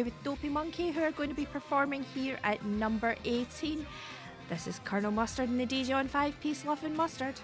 with Dopey Monkey, who are going to be performing here at number 18. This is Colonel Mustard and the DJ on 5 Piece Love and Mustard.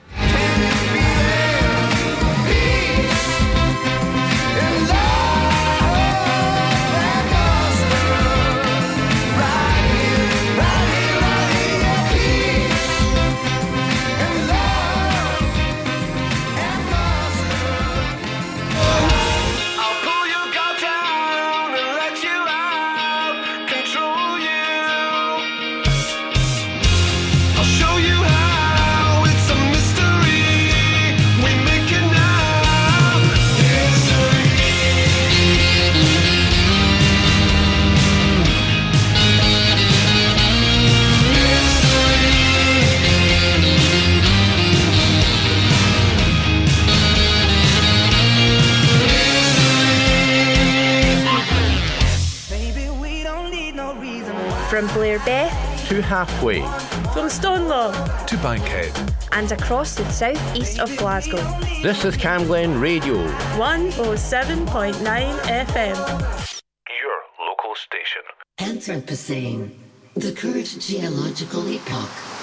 From Blairbeth to halfway, from Stonelaw to Bankhead, and across the southeast of Glasgow. This is Camglen Radio 107.9 FM. Your local station. Anthropocene, the current geological epoch.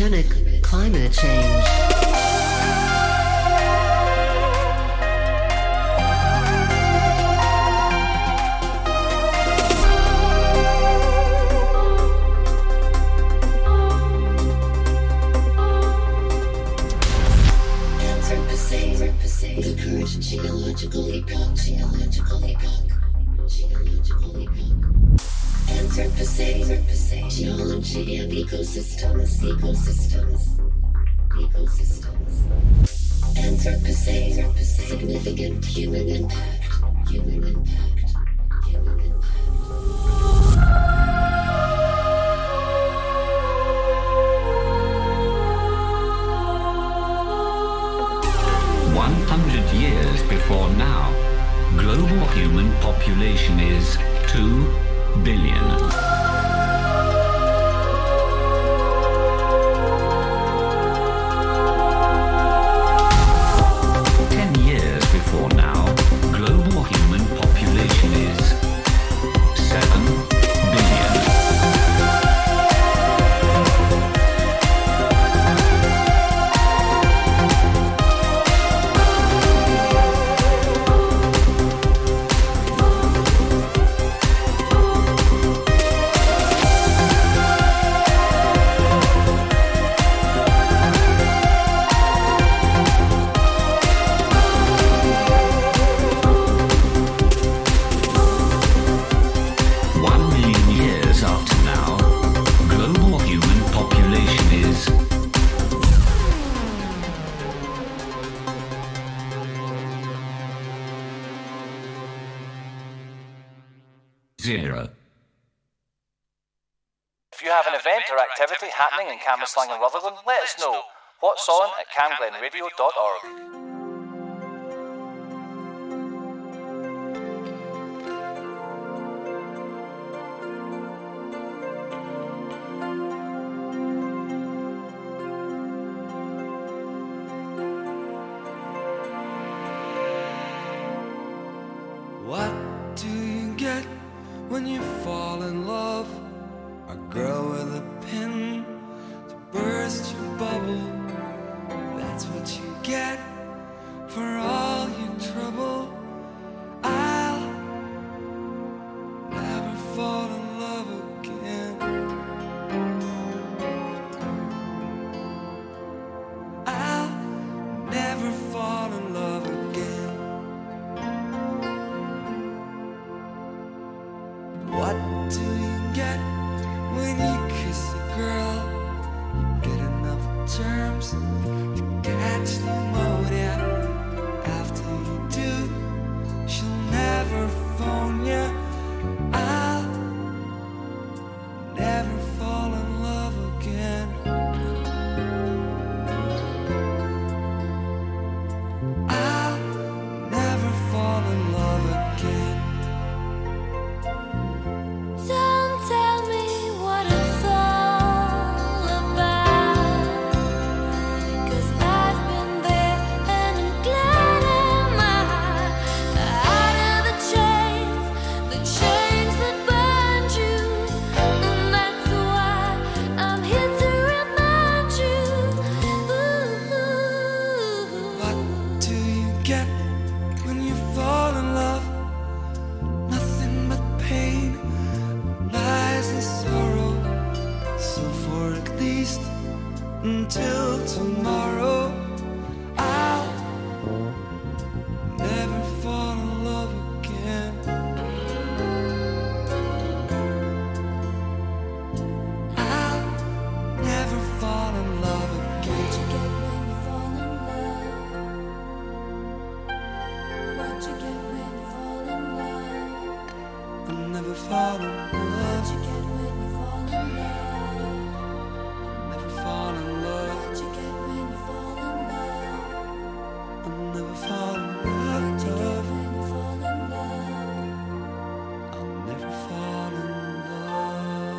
Janik ecosystems, ecosystems, ecosystems. Anthropocene, significant human impact, human impact, human impact. One hundred years before now, global human population is 2 billion. What do you get when you fall in love? A Girl with a pin to burst your bubble. That's what you get for all.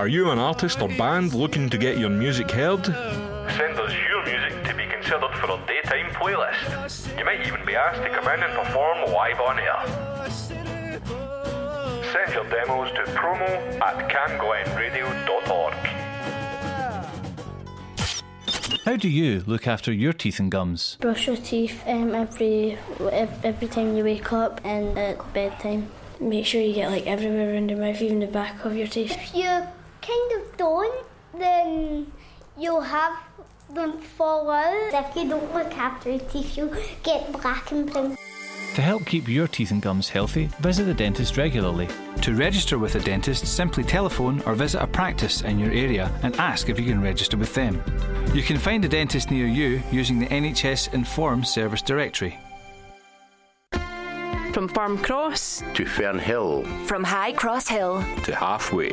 Are you an artist or band looking to get your music heard? Send us your music to be considered for a daytime playlist. You might even be asked to come in and perform live on air. Send your demos to promo at camglenradio.org. How do you look after your teeth and gums? Brush your teeth um, every every time you wake up and at bedtime. Make sure you get like everywhere around your mouth, even the back of your teeth. If you kind of don't, then you'll have them fall out. If you don't look after your teeth, you'll get black and brown. To help keep your teeth and gums healthy, visit the dentist regularly. To register with a dentist, simply telephone or visit a practice in your area and ask if you can register with them. You can find a dentist near you using the NHS Inform service directory. From Farme Cross To Fernhill, From High Cross Hill To Halfway.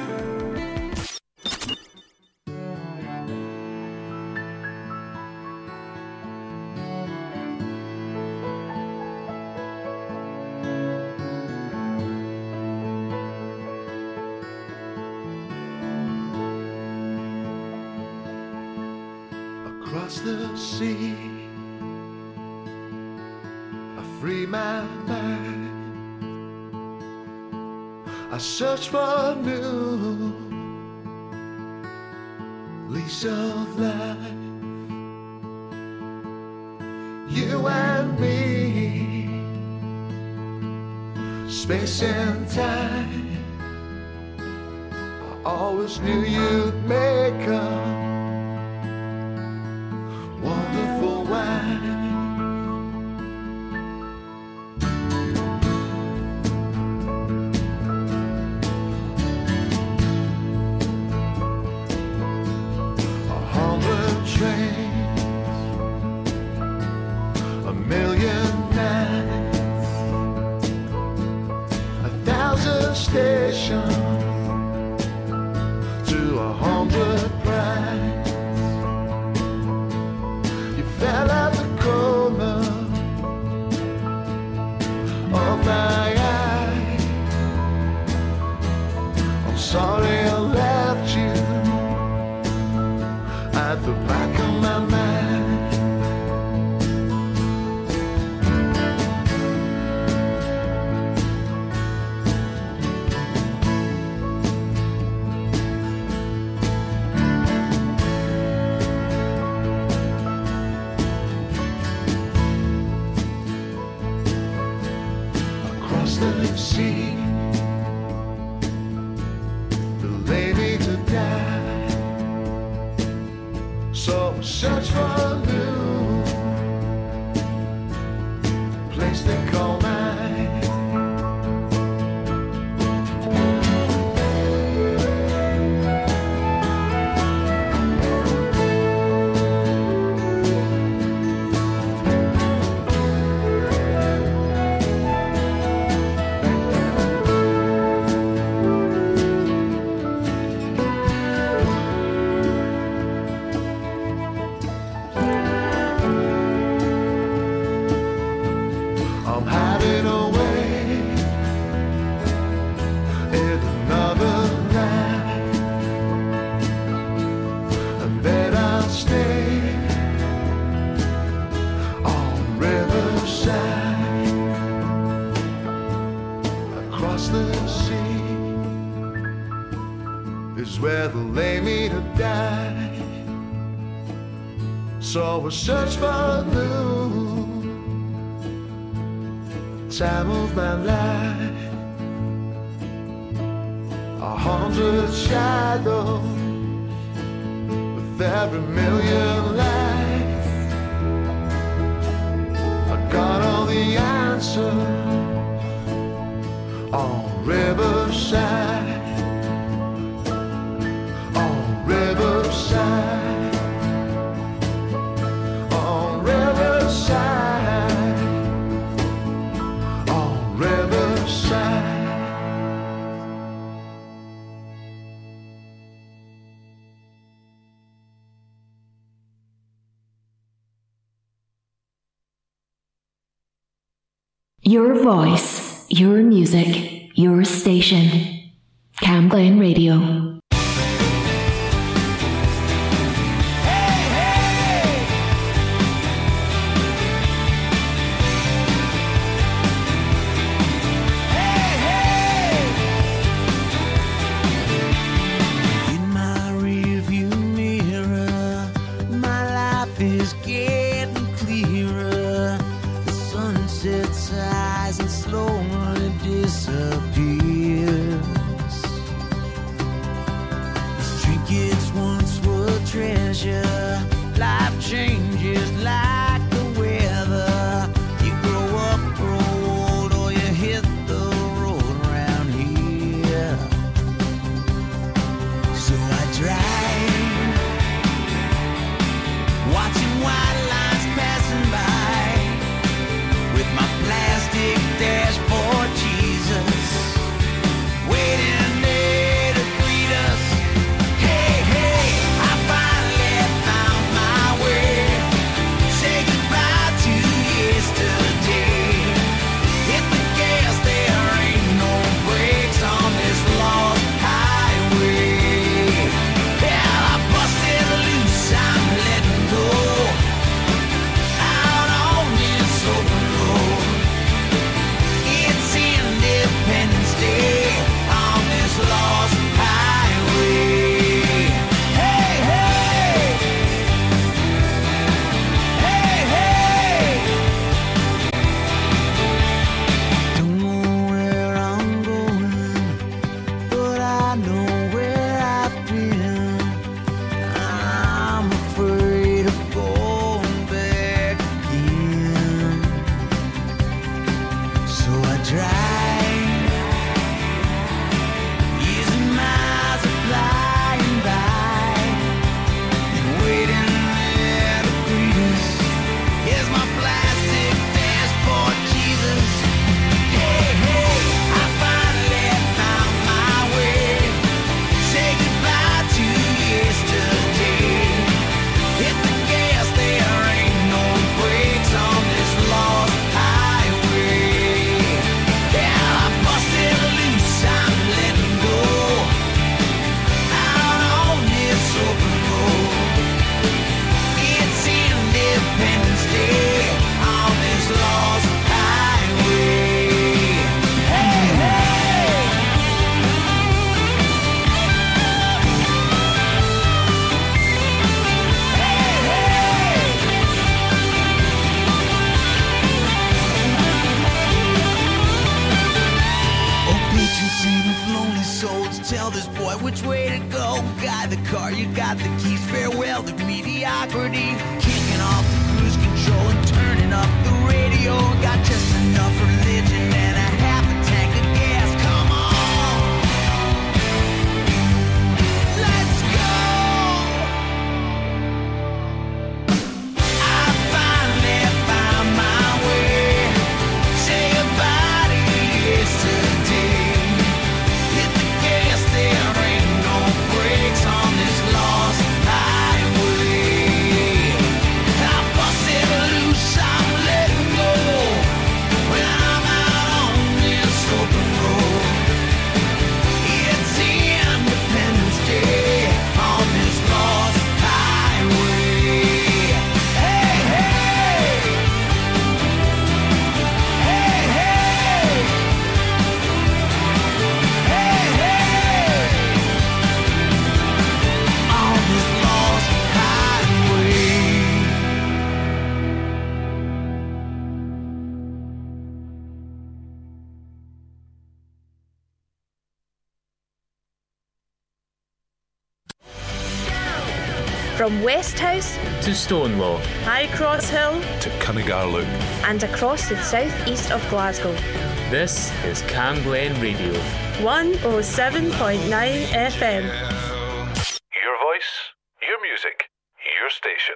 Search for new time of my life. A hundred shadows with every million Your voice, your music, your station. Camglen Radio. West House to Stonelaw, High Cross Hill to Cunningar Loop, and across the southeast of Glasgow. This is Cam Glen Radio 107.9 FM. Your voice, your music, your station.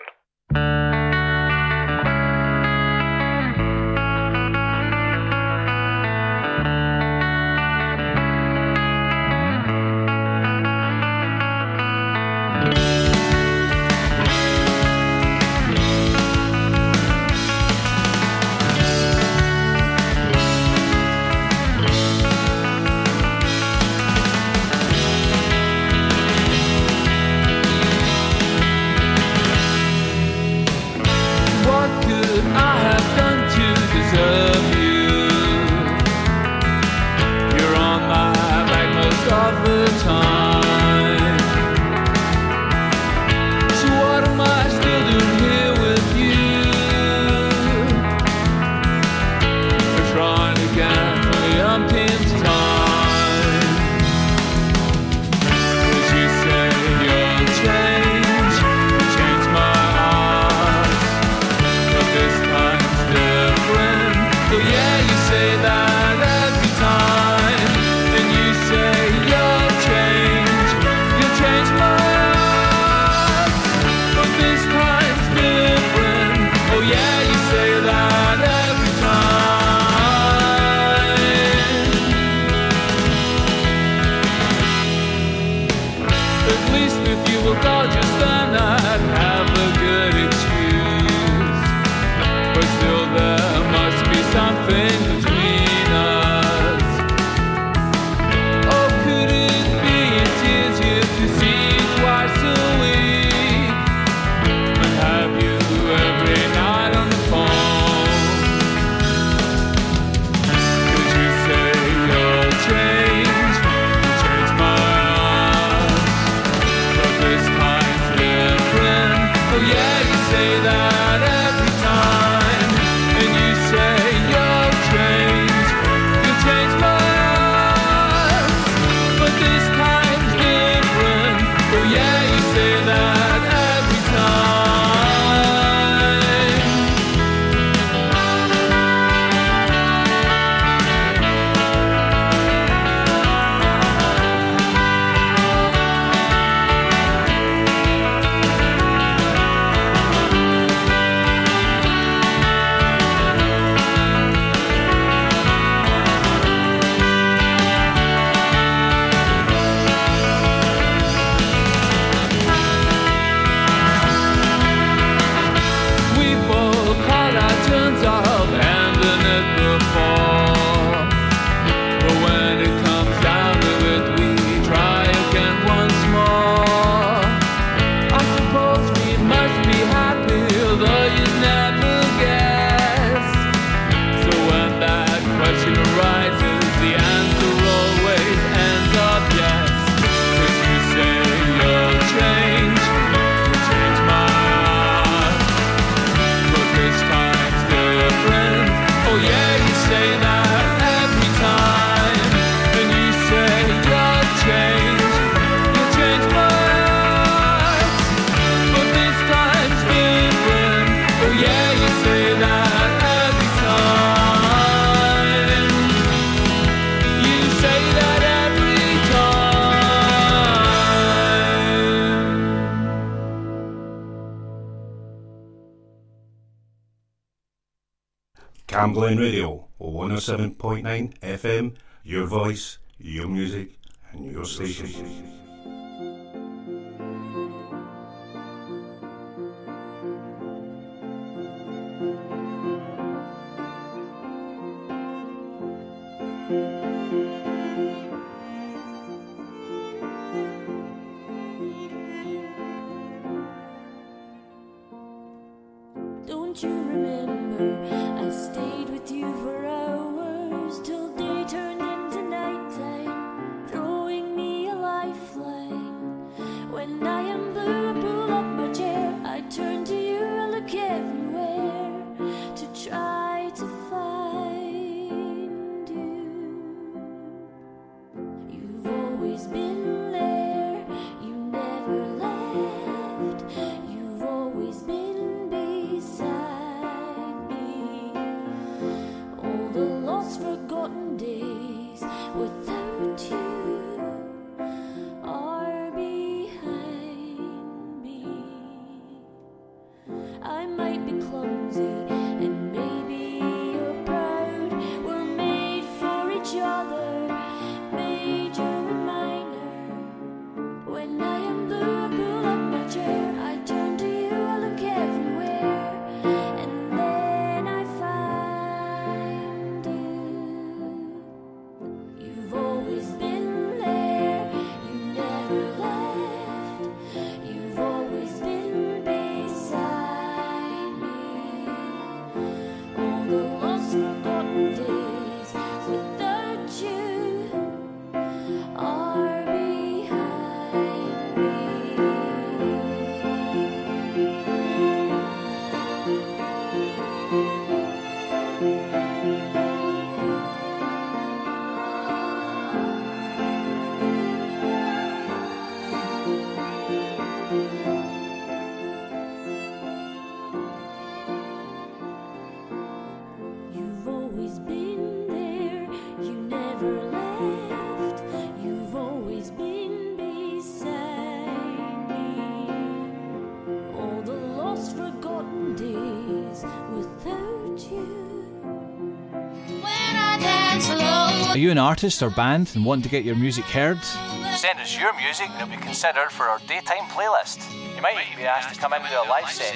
Are you an artist or band and want to get your music heard? Send us your music and it'll be considered for our daytime playlist. You might even be asked to come in and do a live set.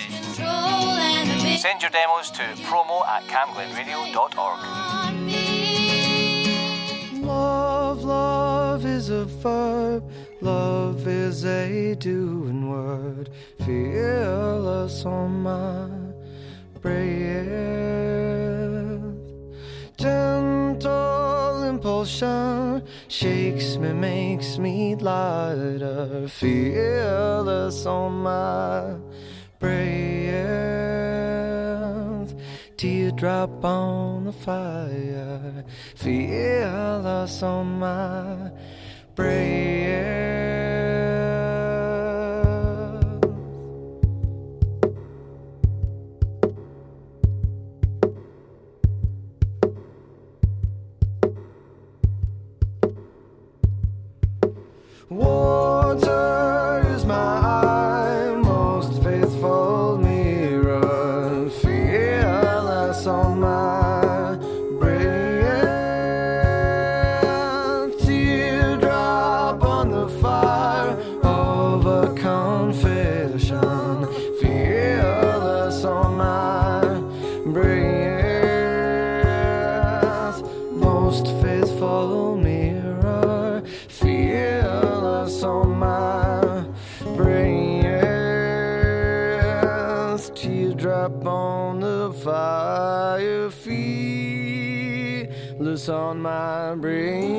Send your demos to promo at camglenradio.org. Love, love is a verb. Love is a doing word. Fearless on my breath. Gentle impulsion shakes me, makes me lighter. Fearless on my breath. Teardrop on the fire. Fearless on my breath. Water is my on my breath.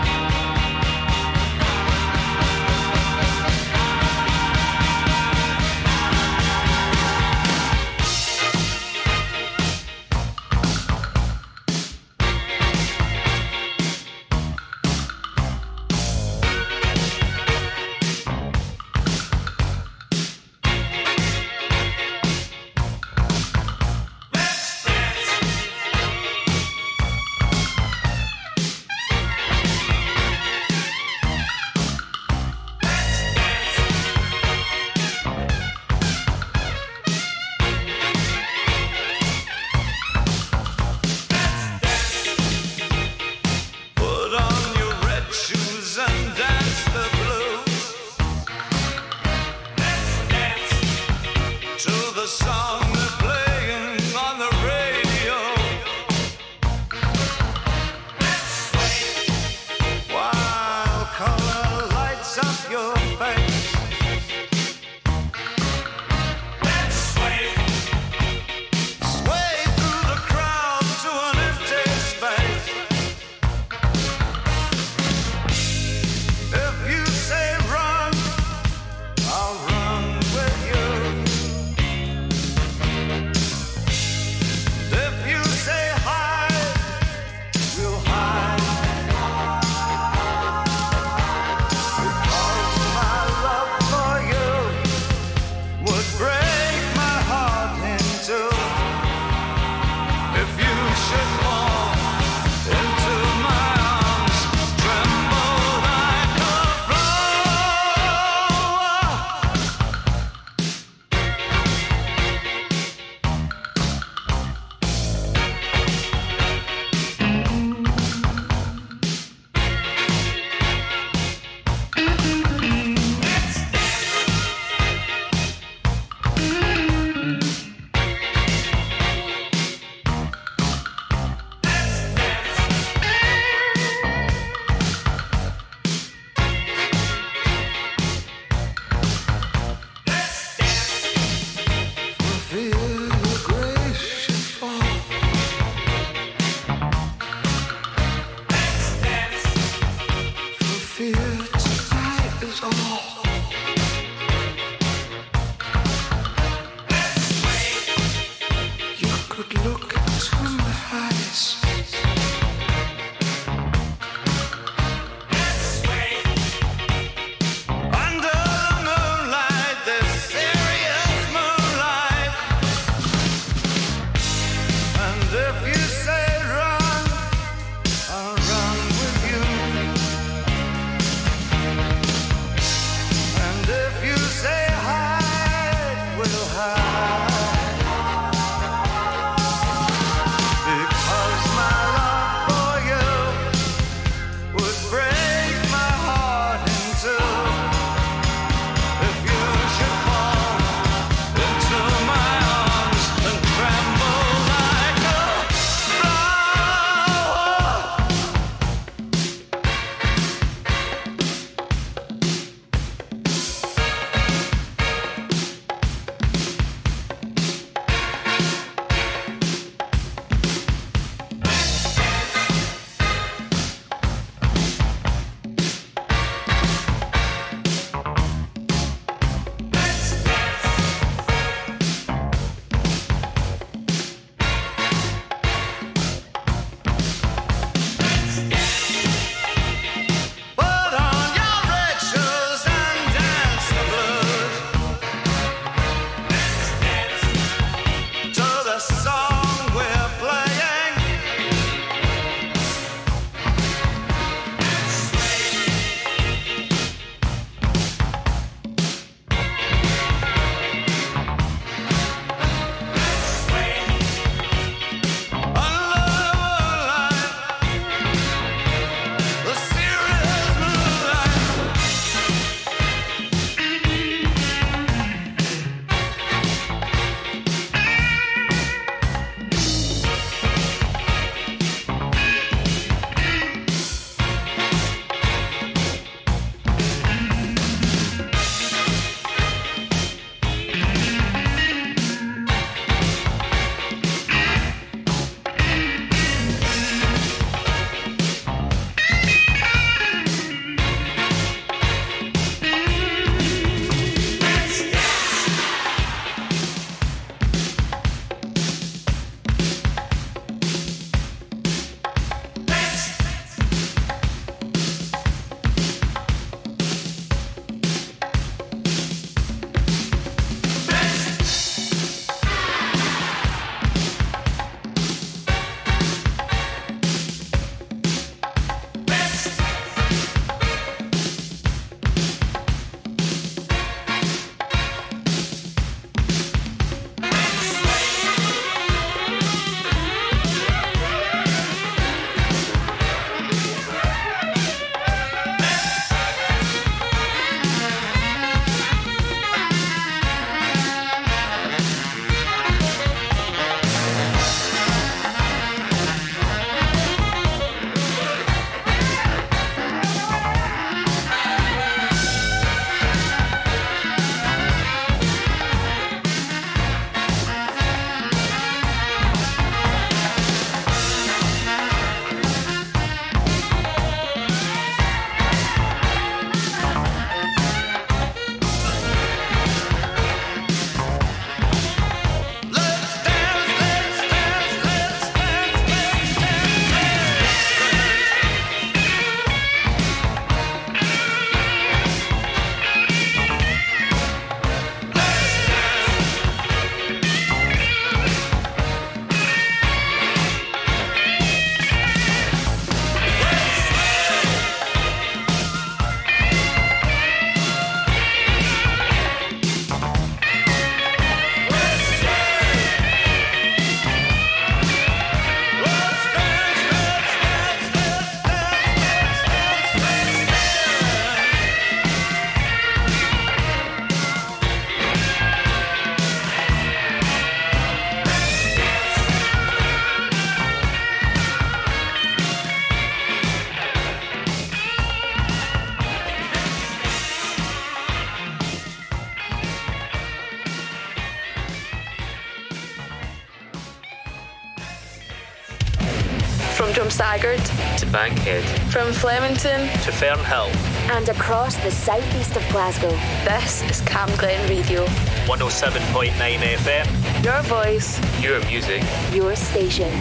Bankhead From Flemington to Fernhill and across the southeast of Glasgow. This is Camglen Radio 107.9 FM. Your voice, your music, your station.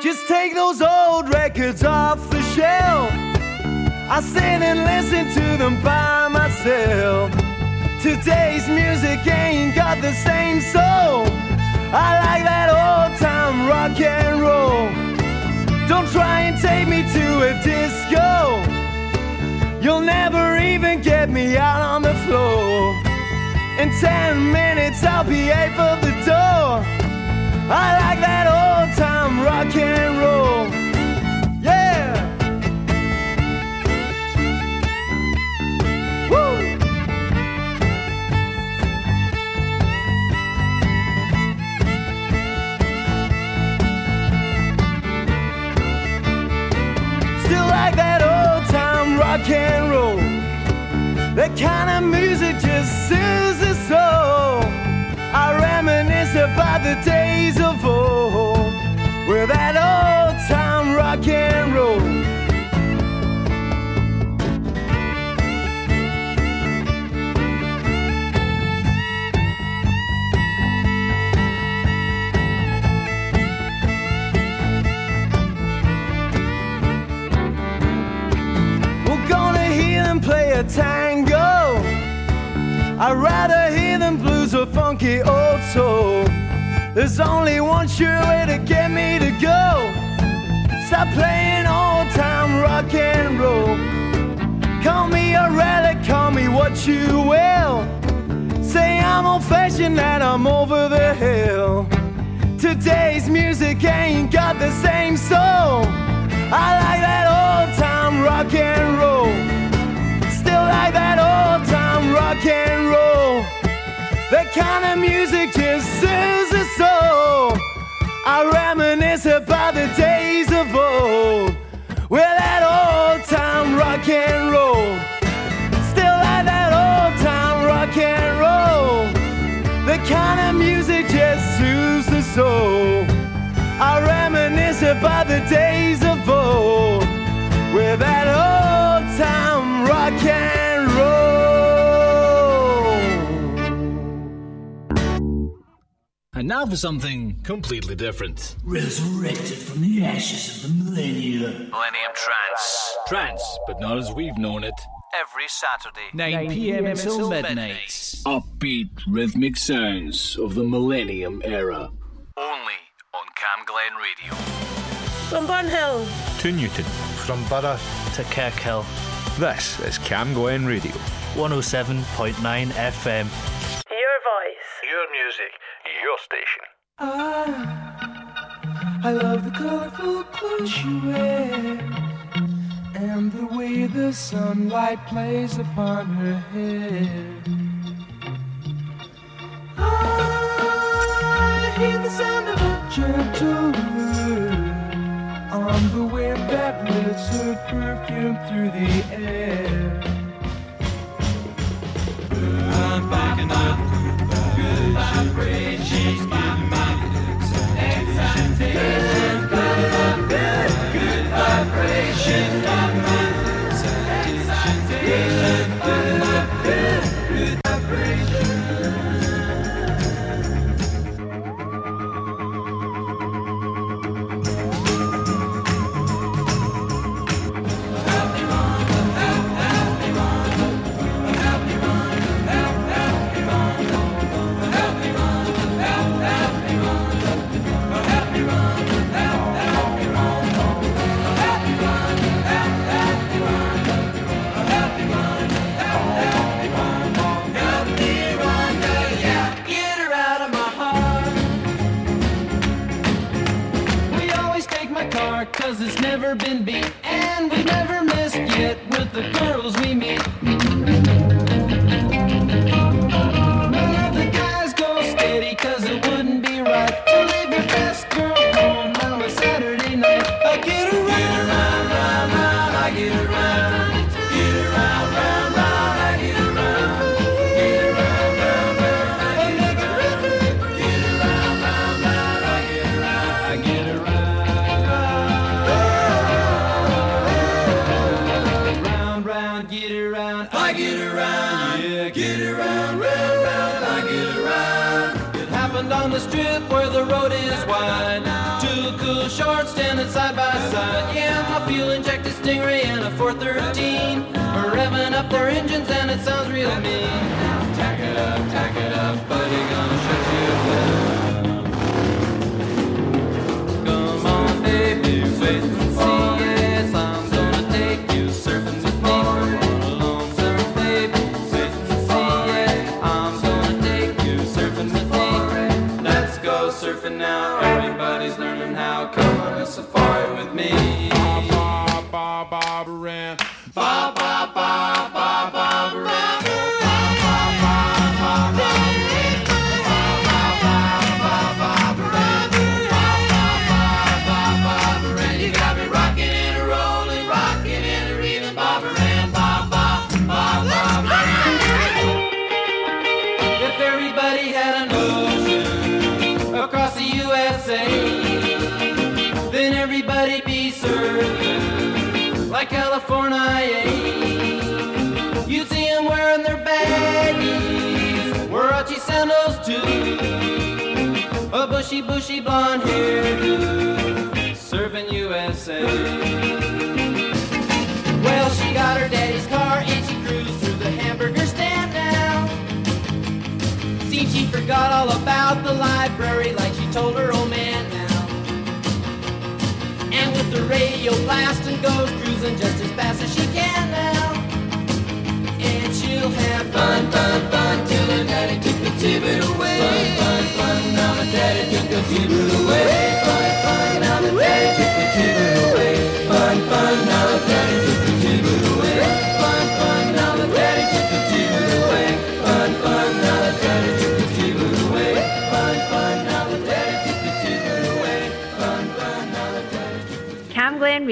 Just take those old records off the shelf. I sit and listen to them by myself. Today's music ain't got the same soul. I like that old time rock and roll. Don't try and take me to a disco. You'll never even get me out on the floor. In ten minutes, I'll be eight for the door. I like that old time rock and roll. Kind of music just soothes the soul. I reminisce about the days of old with that old time rock and roll. Play a tango. I'd rather hear them blues or funky old soul. There's only one sure way to get me to go. Stop playing old time rock and roll. Call me a relic, call me what you will. Say I'm old fashioned and I'm over the hill. Today's music ain't got the same soul. I like that old time rock and roll. Like that old time rock and roll. That kind of music just soothes the soul. I reminisce about the days of old. With that old time rock and roll. Still like that old time rock and roll. The kind of music just soothes the soul. I reminisce about the days of old. With that old time rock and And now for something completely different. Resurrected from the ashes of the millennium. Millennium Trance. Trance, but not as we've known it. Every Saturday, 9 p.m. until midnight. Upbeat, rhythmic sounds of the Millennium era. Only on Camglen Radio. From Burnhill to Newton. From Borough to Kirkhill. This is Camglen Radio. 107.9 FM. Your voice. Your music. Your station. I, I love the colorful clothes you wear and the way the sunlight plays upon her hair. Ah, I hear the sound of a gentle word on the wind that lifts her perfume through the air. I'm picking up excitation, good, good, You'd see them wearing their baggies, Huarachi sandals too. A bushy, bushy blonde hairdo, serving USA. Well, she got her daddy's car and she cruised through the hamburger stand now. Seems she forgot all about the library like she told her old man with the radio blast and goes cruising just as fast as she can now. And she'll have fun, fun, fun, till her daddy took the T-Bird away. Fun, fun, fun, now my daddy took the T-Bird away. Fun, fun, now my daddy took the T-Bird away. Fun, fun, now my daddy took the T-Bird away.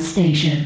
Station.